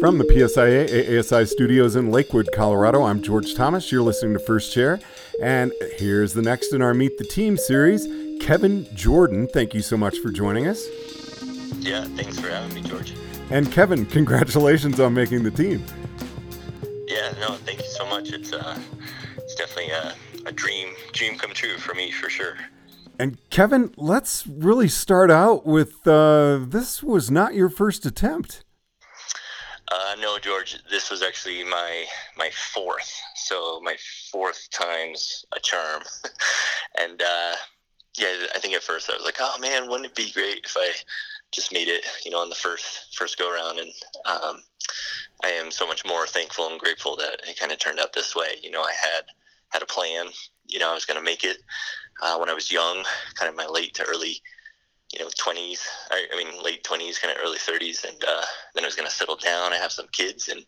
From the PSIA AASI studios in Lakewood, Colorado, I'm George Thomas. You're listening to First Chair. And here's the next in our Meet the Team series Kevin Jordan. Thank you so much for joining us. Yeah, thanks for having me, George. And Kevin, congratulations on making the team. Yeah, no, thank you so much. It's uh, it's definitely a, a dream dream come true for me for sure. And Kevin, let's really start out with uh, this was not your first attempt. No, George, this was actually my my fourth. So my fourth time's a charm. and uh, yeah, I think at first I was like, oh man, wouldn't it be great if I just made it, you know, on the first first go around? And um, I am so much more thankful and grateful that it kind of turned out this way. You know, I had had a plan. You know, I was going to make it uh, when I was young, kind of my late to early you know, 20s, I, I mean, late 20s, kind of early 30s. And uh, then I was going to settle down. I have some kids. And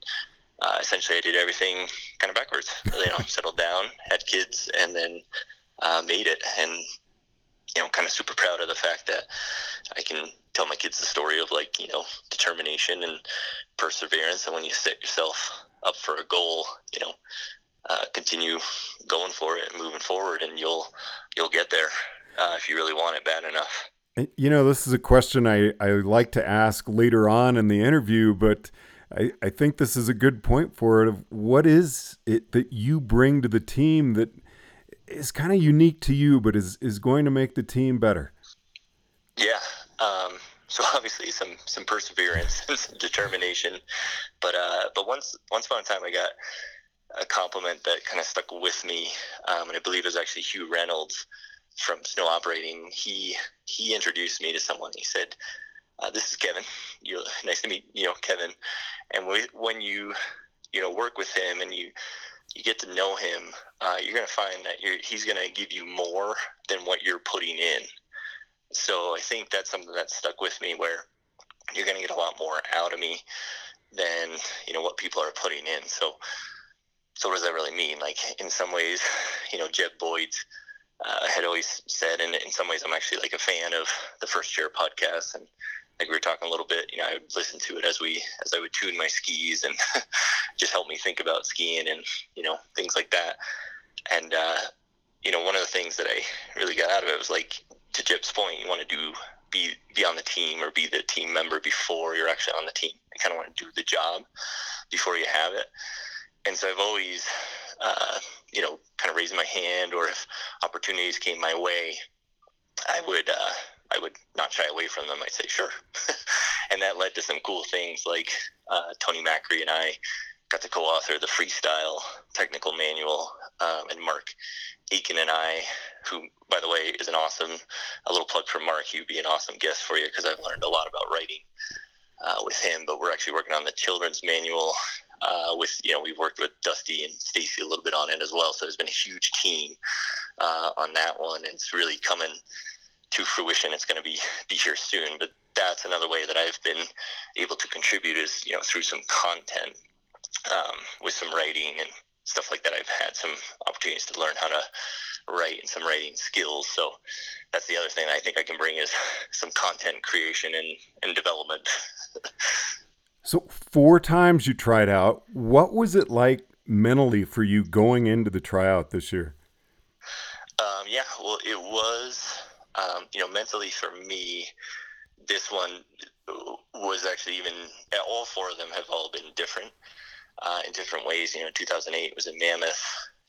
uh, essentially, I did everything kind of backwards. You know, settled down, had kids, and then uh, made it. And, you know, kind of super proud of the fact that I can tell my kids the story of like, you know, determination and perseverance. And when you set yourself up for a goal, you know, uh, continue going for it and moving forward, and you'll you'll get there uh, if you really want it bad enough. You know, this is a question I, I like to ask later on in the interview, but I, I think this is a good point for it. Of what is it that you bring to the team that is kind of unique to you, but is, is going to make the team better? Yeah. Um, so obviously some some perseverance and some determination, but uh, but once once upon a time I got a compliment that kind of stuck with me, um, and I believe it was actually Hugh Reynolds from snow operating, he he introduced me to someone. He said, uh, "This is Kevin. You nice to meet you know Kevin." And we, when you you know work with him and you you get to know him, uh, you're going to find that he's going to give you more than what you're putting in. So I think that's something that stuck with me, where you're going to get a lot more out of me than you know what people are putting in. So so what does that really mean? Like in some ways, you know, Jeb Boyd's uh, had always said, and in some ways, I'm actually like a fan of the First Chair podcast, and like we were talking a little bit, you know, I would listen to it as we as I would tune my skis and just help me think about skiing and you know things like that. And uh, you know, one of the things that I really got out of it was like to Jeb's point, you want to do be be on the team or be the team member before you're actually on the team. You kind of want to do the job before you have it. And so I've always uh, you know, kind of raise my hand, or if opportunities came my way, I would uh, I would not shy away from them. I'd say sure, and that led to some cool things like uh, Tony Macri and I got to co-author the freestyle technical manual, um, and Mark Aiken and I, who by the way is an awesome, a little plug for Mark. He'd be an awesome guest for you because I've learned a lot about writing uh, with him. But we're actually working on the children's manual uh, with you know we've worked with Dusty and Stacy a little bit on it as well. So there's been a huge team uh, on that one, and it's really coming to fruition. It's going to be be here soon. But that's another way that I've been able to contribute is you know through some content um, with some writing and stuff like that. I've had some opportunities to learn how to write and some writing skills. So that's the other thing I think I can bring is some content creation and, and development. So, four times you tried out. What was it like mentally for you going into the tryout this year? Um, yeah, well, it was, um, you know, mentally for me, this one was actually even, all four of them have all been different uh, in different ways. You know, 2008 was in Mammoth,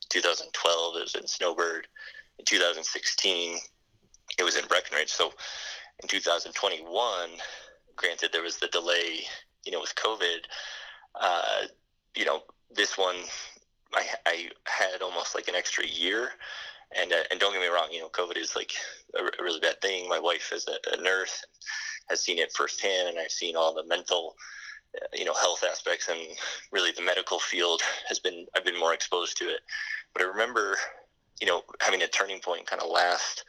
2012 it was in Snowbird, in 2016 it was in Breckenridge. So in 2021, granted, there was the delay you know, with COVID, uh, you know, this one, I, I had almost like an extra year. And, uh, and don't get me wrong, you know, COVID is like a, a really bad thing. My wife is a, a nurse, has seen it firsthand, and I've seen all the mental, uh, you know, health aspects, and really the medical field has been. I've been more exposed to it. But I remember, you know, having a turning point kind of last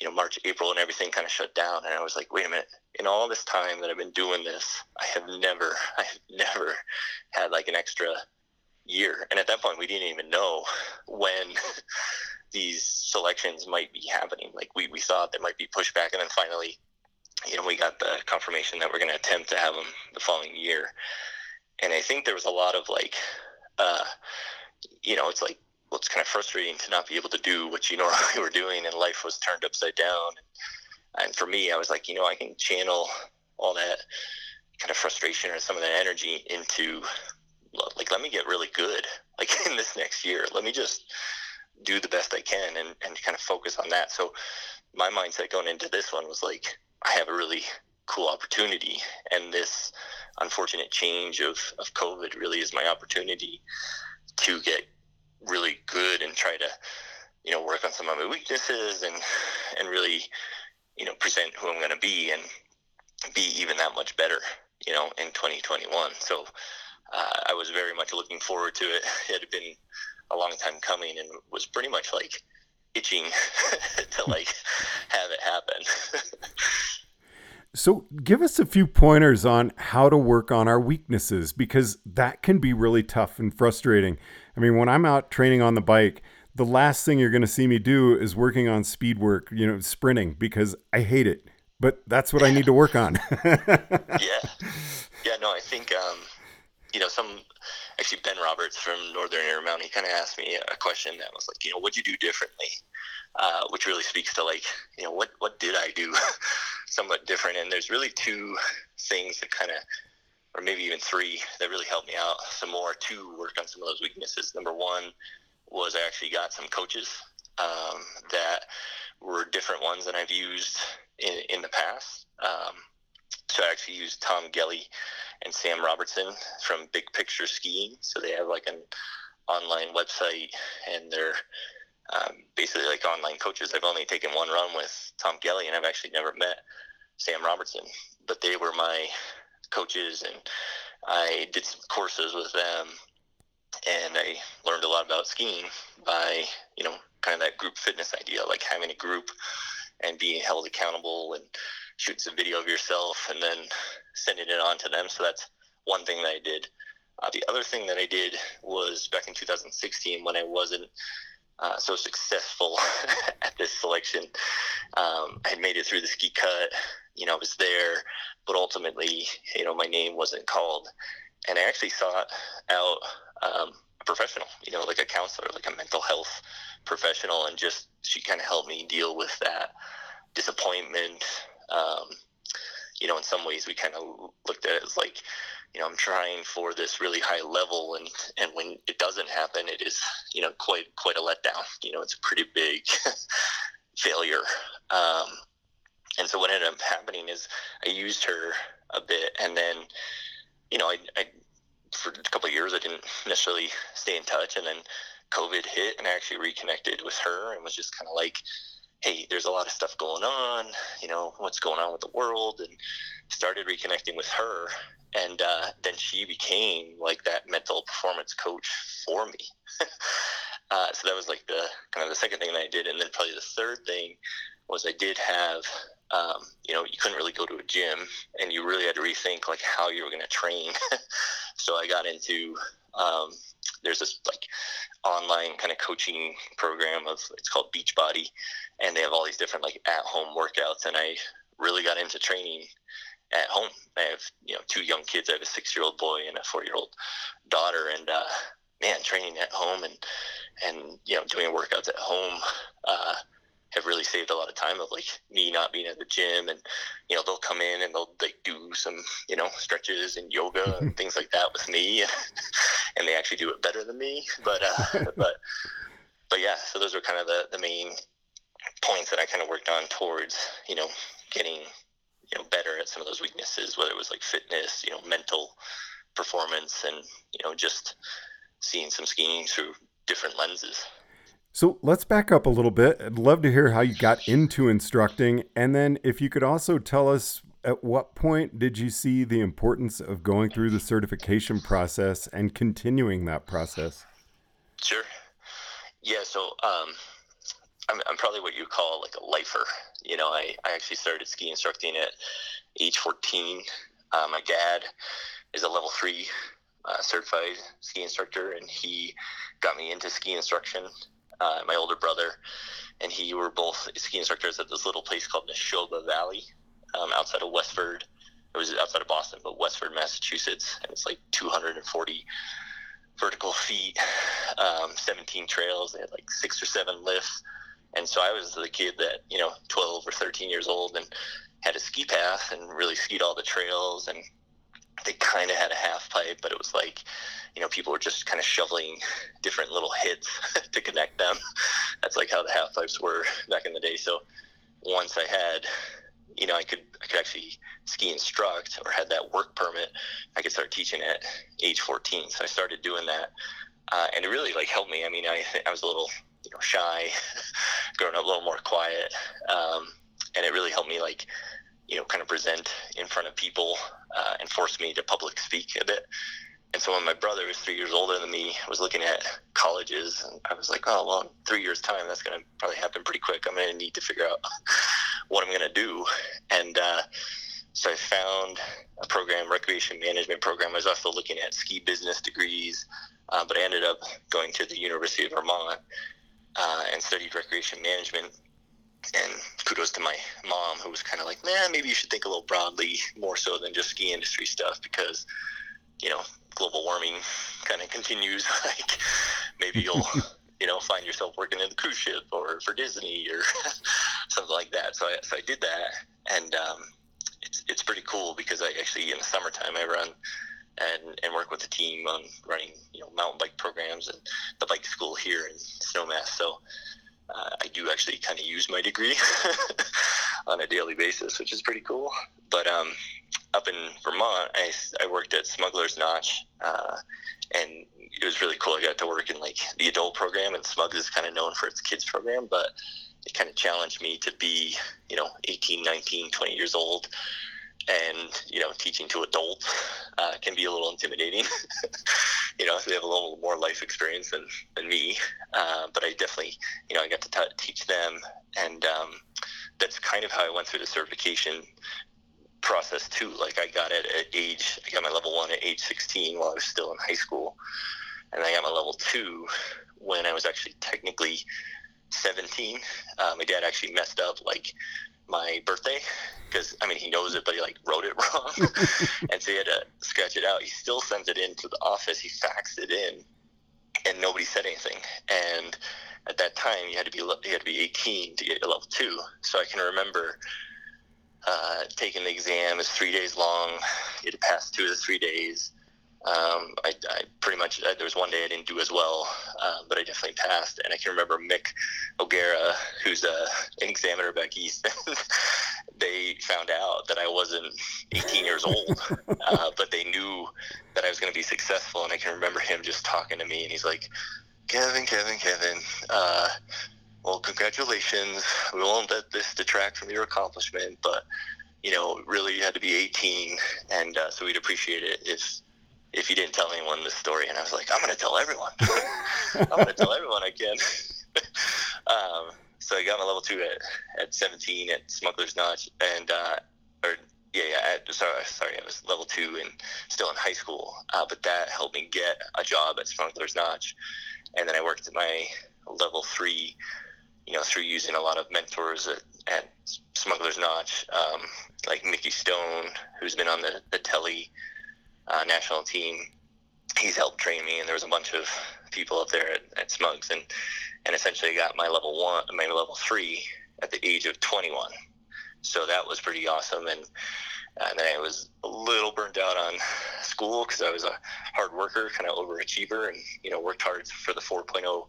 you know, March, April, and everything kind of shut down. And I was like, wait a minute. In all this time that I've been doing this, I have never, I have never had like an extra year. And at that point, we didn't even know when these selections might be happening. Like we, we thought there might be pushback, and then finally, you know, we got the confirmation that we're going to attempt to have them the following year. and I think there was a lot of like, uh, you know, it's like well, it's kind of frustrating to not be able to do what you normally were doing, and life was turned upside down. And for me, I was like, you know, I can channel all that kind of frustration or some of that energy into like let me get really good like in this next year. Let me just do the best i can and, and kind of focus on that. So my mindset going into this one was like i have a really cool opportunity. And this unfortunate change of, of covid really is my opportunity to get really good and try to you know work on some of my weaknesses and and really you know present who i'm going to be and be even that much better you know in 2021 so uh, I was very much looking forward to it. It had been a long time coming and was pretty much like itching to like have it happen. so, give us a few pointers on how to work on our weaknesses because that can be really tough and frustrating. I mean, when I'm out training on the bike, the last thing you're going to see me do is working on speed work, you know, sprinting because I hate it. But that's what I need to work on. yeah. Yeah, no, I think um you know, some actually Ben Roberts from Northern Intermountain, he kind of asked me a question that was like, you know, what'd you do differently? Uh, which really speaks to like, you know, what what did I do somewhat different? And there's really two things that kind of, or maybe even three, that really helped me out some more to work on some of those weaknesses. Number one was I actually got some coaches um, that were different ones than I've used in in the past. Um, so I actually used Tom Gellie and Sam Robertson from Big Picture Skiing. So they have like an online website and they're um, basically like online coaches. I've only taken one run with Tom Gellie and I've actually never met Sam Robertson, but they were my coaches and I did some courses with them and I learned a lot about skiing by, you know, kind of that group fitness idea, like having a group and being held accountable and shooting some video of yourself and then sending it on to them. So that's one thing that I did. Uh, the other thing that I did was back in 2016 when I wasn't uh, so successful at this selection. Um, I had made it through the ski cut. You know, I was there, but ultimately, you know, my name wasn't called. And I actually sought out um, a professional, you know, like a counselor, like a mental health professional, and just she kind of helped me deal with that disappointment, um, you know, in some ways we kind of looked at it as like, you know, I'm trying for this really high level, and and when it doesn't happen, it is, you know, quite quite a letdown. You know, it's a pretty big failure. Um, and so what ended up happening is I used her a bit, and then, you know, I, I for a couple of years I didn't necessarily stay in touch, and then COVID hit, and I actually reconnected with her, and was just kind of like, hey, there's a lot of stuff going on, you know, what's going on with the world, and started reconnecting with her. And uh, then she became like that mental performance coach for me. uh, so that was like the kind of the second thing that I did. And then probably the third thing was I did have, um, you know, you couldn't really go to a gym and you really had to rethink like how you were going to train. so I got into, um, there's this like online kind of coaching program of it's called Beachbody, and they have all these different like at home workouts. And I really got into training at home. I have you know two young kids. I have a six year old boy and a four year old daughter, and uh, man, training at home and and you know doing workouts at home. Uh, have really saved a lot of time of like me not being at the gym and you know they'll come in and they'll like do some you know stretches and yoga and things like that with me and they actually do it better than me but uh but but yeah so those are kind of the the main points that I kind of worked on towards, you know, getting, you know, better at some of those weaknesses, whether it was like fitness, you know, mental performance, and you know, just seeing some skiing through different lenses. So let's back up a little bit. I'd love to hear how you got into instructing, and then if you could also tell us at what point did you see the importance of going through the certification process and continuing that process? Sure. Yeah. So um, I'm, I'm probably what you call like a lifer. You know, I, I actually started ski instructing at age 14. Uh, my dad is a level three uh, certified ski instructor, and he got me into ski instruction. Uh, my older brother and he were both ski instructors at this little place called Nashoba Valley um, outside of Westford, it was outside of Boston, but Westford, Massachusetts, and it's like 240 vertical feet, um, 17 trails. They had like six or seven lifts, and so I was the kid that you know, 12 or 13 years old, and had a ski pass and really skied all the trails and they kind of had a half pipe, but it was like, you know, people were just kind of shoveling different little hits to connect them. That's like how the half pipes were back in the day. So once I had, you know, I could I could actually ski instruct or had that work permit, I could start teaching at age 14. So I started doing that, uh, and it really like helped me. I mean, I I was a little you know shy, growing up a little more quiet, um, and it really helped me like you know, kind of present in front of people uh, and force me to public speak a bit. And so when my brother was three years older than me, was looking at colleges, and I was like, oh, well, in three years' time, that's going to probably happen pretty quick. I'm going to need to figure out what I'm going to do. And uh, so I found a program, recreation management program. I was also looking at ski business degrees, uh, but I ended up going to the University of Vermont uh, and studied recreation management and kudos to my mom who was kind of like, man, maybe you should think a little broadly, more so than just ski industry stuff, because you know global warming kind of continues. like maybe you'll you know find yourself working in the cruise ship or for Disney or something like that. So I so I did that, and um, it's it's pretty cool because I actually in the summertime I run. And, and work with the team on running you know mountain bike programs and the bike school here in Snowmass. So uh, I do actually kind of use my degree on a daily basis, which is pretty cool. But um, up in Vermont, I, I worked at Smuggler's Notch, uh, and it was really cool. I got to work in like the adult program, and Smugs is kind of known for its kids program, but it kind of challenged me to be, you know, 18, 19, 20 years old and you know teaching to adults uh, can be a little intimidating. You know they have a little more life experience than, than me uh, but i definitely you know i got to t- teach them and um, that's kind of how i went through the certification process too. Like i got it at age i got my level one at age 16 while i was still in high school and i got my level two when i was actually technically 17 uh, my dad actually messed up like my birthday because I mean he knows it, but he like wrote it wrong, and so he had to scratch it out. He still sends it into the office. He faxed it in, and nobody said anything. And at that time, you had to be you had to be 18 to get a level two. So I can remember uh, taking the exam. It's three days long. You had to pass two of the three days. Um, I, I, pretty much uh, there was one day I didn't do as well, uh, but I definitely passed. And I can remember Mick O'Gara, who's a, an examiner back east. they found out that I wasn't 18 years old, uh, but they knew that I was going to be successful. And I can remember him just talking to me, and he's like, "Kevin, Kevin, Kevin." Uh, well, congratulations. We won't let this detract from your accomplishment, but you know, really, you had to be 18, and uh, so we'd appreciate it if if you didn't tell anyone this story. And I was like, I'm going to tell everyone. I'm going to tell everyone I can. um, so I got my level two at, at 17 at Smuggler's Notch, and uh, or yeah, yeah. At, sorry, sorry, I was level two and still in high school. Uh, but that helped me get a job at Smuggler's Notch, and then I worked at my level three. You know, through using a lot of mentors at, at Smuggler's Notch, um, like Mickey Stone, who's been on the the telly uh, national team. He's helped train me, and there was a bunch of people up there at, at Smugs, and and essentially got my level one, my level three at the age of 21. So that was pretty awesome, and and then I was a little burnt out on school because I was a hard worker, kind of overachiever, and you know worked hard for the 4.0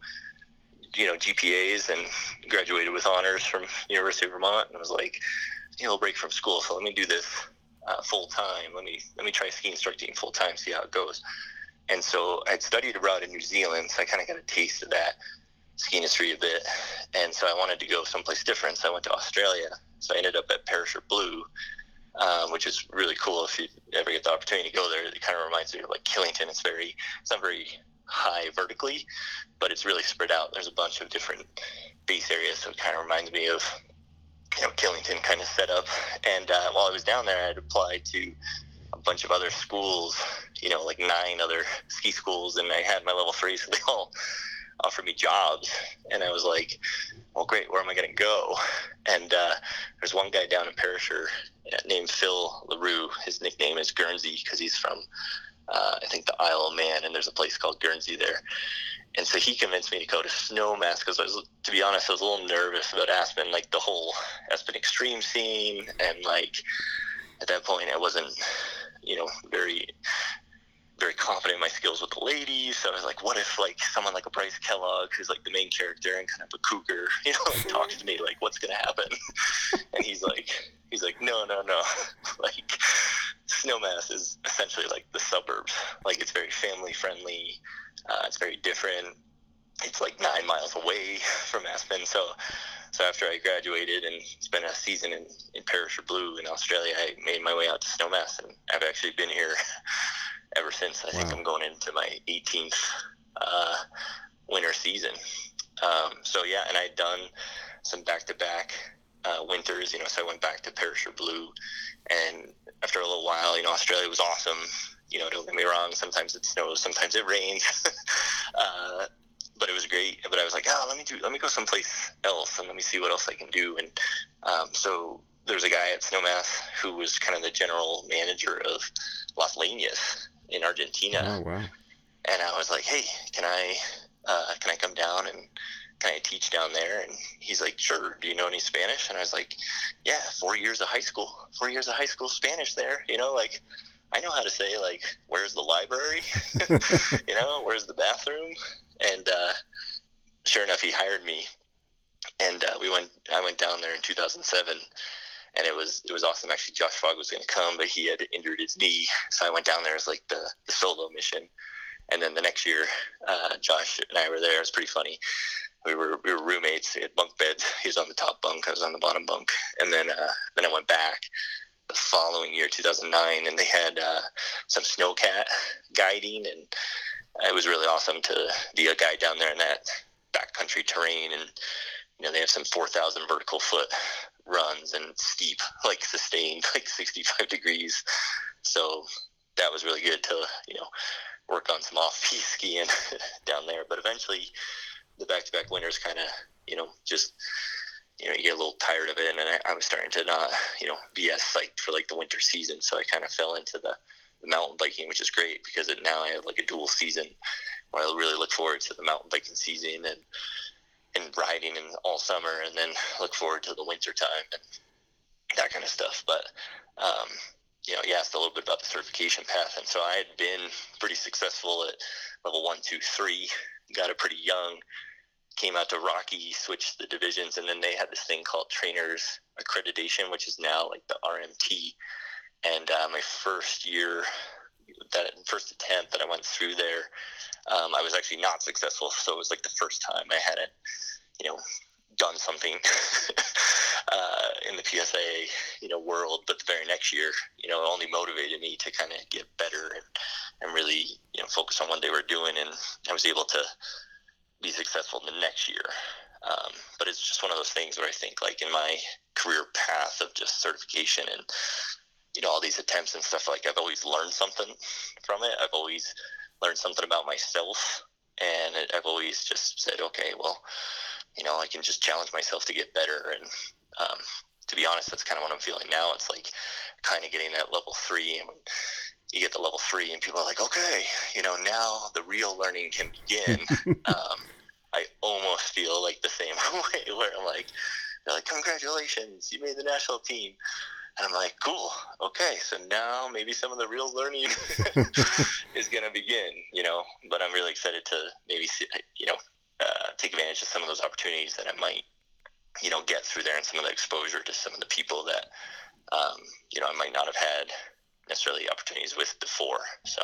you know GPAs and graduated with honors from University of Vermont, and I was like, you know, break from school, so let me do this uh, full time. Let me let me try ski instructing full time, see how it goes. And so I'd studied abroad in New Zealand, so I kind of got a taste of that ski industry a bit. And so I wanted to go someplace different, so I went to Australia. So I ended up at Perisher Blue, um, which is really cool. If you ever get the opportunity to go there, it kind of reminds me of like Killington. It's very it's not very high vertically, but it's really spread out. There's a bunch of different base areas, so it kind of reminds me of you know Killington kind of set up. And uh, while I was down there, I had applied to a bunch of other schools, you know, like nine other ski schools, and I had my level three, so they all offered me jobs, and I was like, "Well, great, where am I going to go?" And uh, there's one guy down in Perisher, named Phil Larue. His nickname is Guernsey because he's from, uh, I think, the Isle of Man, and there's a place called Guernsey there. And so he convinced me to go to Snowmass because I was, to be honest, I was a little nervous about Aspen, like the whole Aspen Extreme scene, and like at that point I wasn't, you know, very very confident in my skills with the ladies. So I was like, what if like someone like a Bryce Kellogg, who's like the main character and kind of a cougar, you know, like, talks to me like, what's gonna happen? and he's like, he's like, no, no, no, like Snowmass is essentially like the suburbs. Like it's very family friendly. Uh, it's very different. It's like nine miles away from Aspen. So, so after I graduated and spent a season in, in Perisher Blue in Australia, I made my way out to Snowmass, and I've actually been here ever since. I wow. think I'm going into my 18th uh, winter season. Um, so yeah, and I'd done some back-to-back uh, winters. You know, so I went back to Perisher Blue, and after a little while, you know, Australia was awesome. You know, don't get me wrong. Sometimes it snows, sometimes it rains. uh, but it was great. But I was like, oh, let me do, let me go someplace else and let me see what else I can do. And um, so there's a guy at Snowmass who was kind of the general manager of Las Leñas, in Argentina. Oh wow! And I was like, hey, can I uh, can I come down and can I teach down there? And he's like, sure. Do you know any Spanish? And I was like, yeah, four years of high school, four years of high school Spanish there. You know, like I know how to say like, where's the library? you know, where's the bathroom? And uh, sure enough, he hired me, and uh, we went. I went down there in 2007 and it was it was awesome. Actually, Josh Fogg was going to come, but he had injured his knee, so I went down there as like the, the solo mission. And then the next year, uh, Josh and I were there. It was pretty funny. We were we were roommates. We had bunk beds. He was on the top bunk. I was on the bottom bunk. And then uh, then I went back the following year, 2009, and they had uh, some snowcat guiding, and it was really awesome to be a guide down there in that backcountry terrain and you know they have some 4000 vertical foot runs and steep, like sustained, like 65 degrees. So that was really good to, you know, work on some off piste skiing down there. But eventually, the back to back winters kind of, you know, just, you know, you get a little tired of it. And I, I, was starting to not, you know, be as psyched for like the winter season. So I kind of fell into the, the mountain biking, which is great because it, now I have like a dual season where I really look forward to the mountain biking season and, and riding in all summer, and then look forward to the winter time and that kind of stuff. But um, you know, you asked a little bit about the certification path, and so I had been pretty successful at level one, two, three. Got it pretty young. Came out to Rocky, switched the divisions, and then they had this thing called trainers accreditation, which is now like the RMT. And uh, my first year, that first attempt that I went through there, um, I was actually not successful. So it was like the first time I hadn't, you know, done something uh, in the PSA, you know, world. But the very next year, you know, it only motivated me to kind of get better and, and really, you know, focus on what they were doing. And I was able to be successful the next year. Um, but it's just one of those things where I think, like in my career path of just certification and you know all these attempts and stuff, like I've always learned something from it. I've always learned something about myself, and it, I've always just said, okay, well, you know, I can just challenge myself to get better. And um, to be honest, that's kind of what I'm feeling now. It's like kind of getting that level three, and you get to level three, and people are like, okay, you know, now the real learning can begin. um, I almost feel like the same way, where I'm like, they're like, congratulations, you made the national team. And I'm like, cool, okay, so now maybe some of the real learning is going to begin, you know. But I'm really excited to maybe, see, you know, uh, take advantage of some of those opportunities that I might, you know, get through there and some of the exposure to some of the people that, um, you know, I might not have had necessarily opportunities with before. So.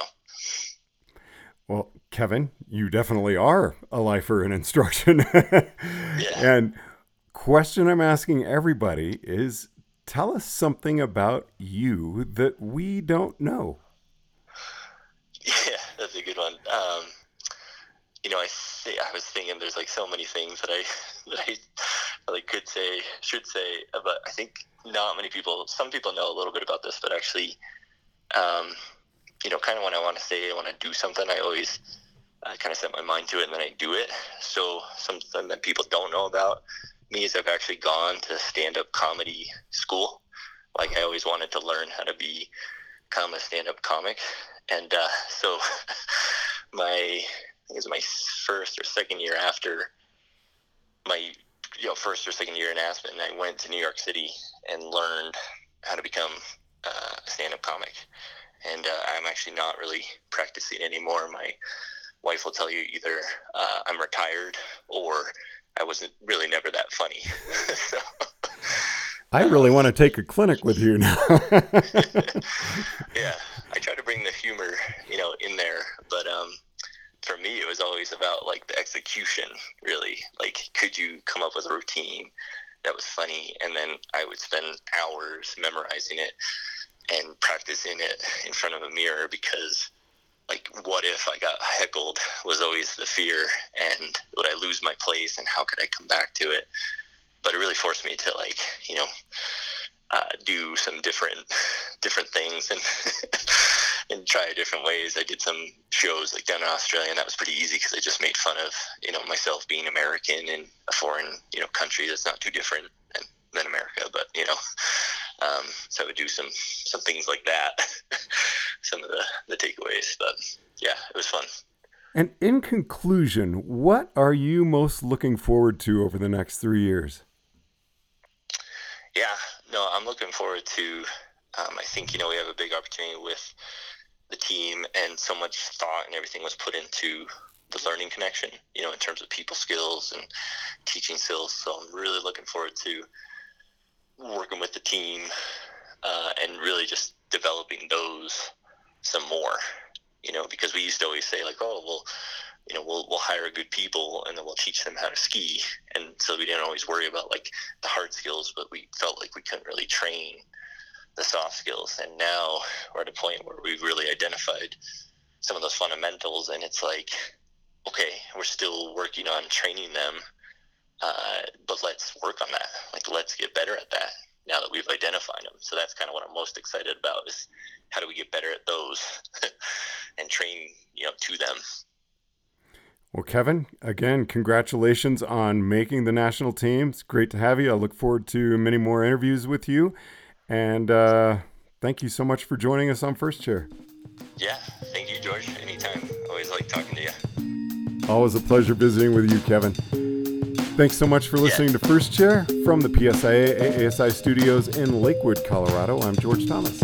Well, Kevin, you definitely are a lifer in instruction. yeah. And question I'm asking everybody is tell us something about you that we don't know. Yeah, that's a good one. Um, you know, I say, I was thinking there's like so many things that I that I really could say, should say, but I think not many people. Some people know a little bit about this, but actually, um, you know, kind of when I want to say I want to do something, I always uh, kind of set my mind to it and then I do it. So something that people don't know about me is I've actually gone to stand up comedy school. like I always wanted to learn how to be become a stand-up comic, and uh, so my it was my first or second year after my you know first or second year in Aspen, I went to New York City and learned how to become uh, a stand-up comic. And uh, I'm actually not really practicing anymore. My wife will tell you either uh, I'm retired or I wasn't really never that funny. so, I really want to take a clinic with you now. yeah, I try to bring the humor, you know, in there, but um, for me, it was always about like the execution. Really, like, could you come up with a routine that was funny, and then I would spend hours memorizing it and practicing it in front of a mirror because like what if I got heckled was always the fear and would I lose my place and how could I come back to it but it really forced me to like you know uh, do some different different things and and try different ways. I did some shows like down in Australia, and that was pretty easy because I just made fun of you know myself being American in a foreign you know country that's not too different than America. But you know, um, so I would do some some things like that. some of the the takeaways, but yeah, it was fun. And in conclusion, what are you most looking forward to over the next three years? Yeah, no, I'm looking forward to. Um, I think you know we have a big opportunity with the team, and so much thought and everything was put into the learning connection. You know, in terms of people skills and teaching skills. So I'm really looking forward to working with the team uh, and really just developing those some more. You know, because we used to always say like, oh, well, you know, we'll we'll hire good people and then we'll teach them how to ski, and so we didn't always worry about like the hard skills, but we felt like we couldn't really train the soft skills. And now we're at a point where we've really identified some of those fundamentals, and it's like, okay, we're still working on training them, uh, but let's work on that. Like, let's get better at that now that we've identified them. So that's kind of what I'm most excited about is how do we get better at those and train, you know, to them. Well, Kevin, again, congratulations on making the national team. It's great to have you. I look forward to many more interviews with you. And uh, thank you so much for joining us on First Chair. Yeah, thank you, George. Anytime. Always like talking to you. Always a pleasure visiting with you, Kevin. Thanks so much for listening yeah. to First Chair from the PSIA AASI studios in Lakewood, Colorado. I'm George Thomas.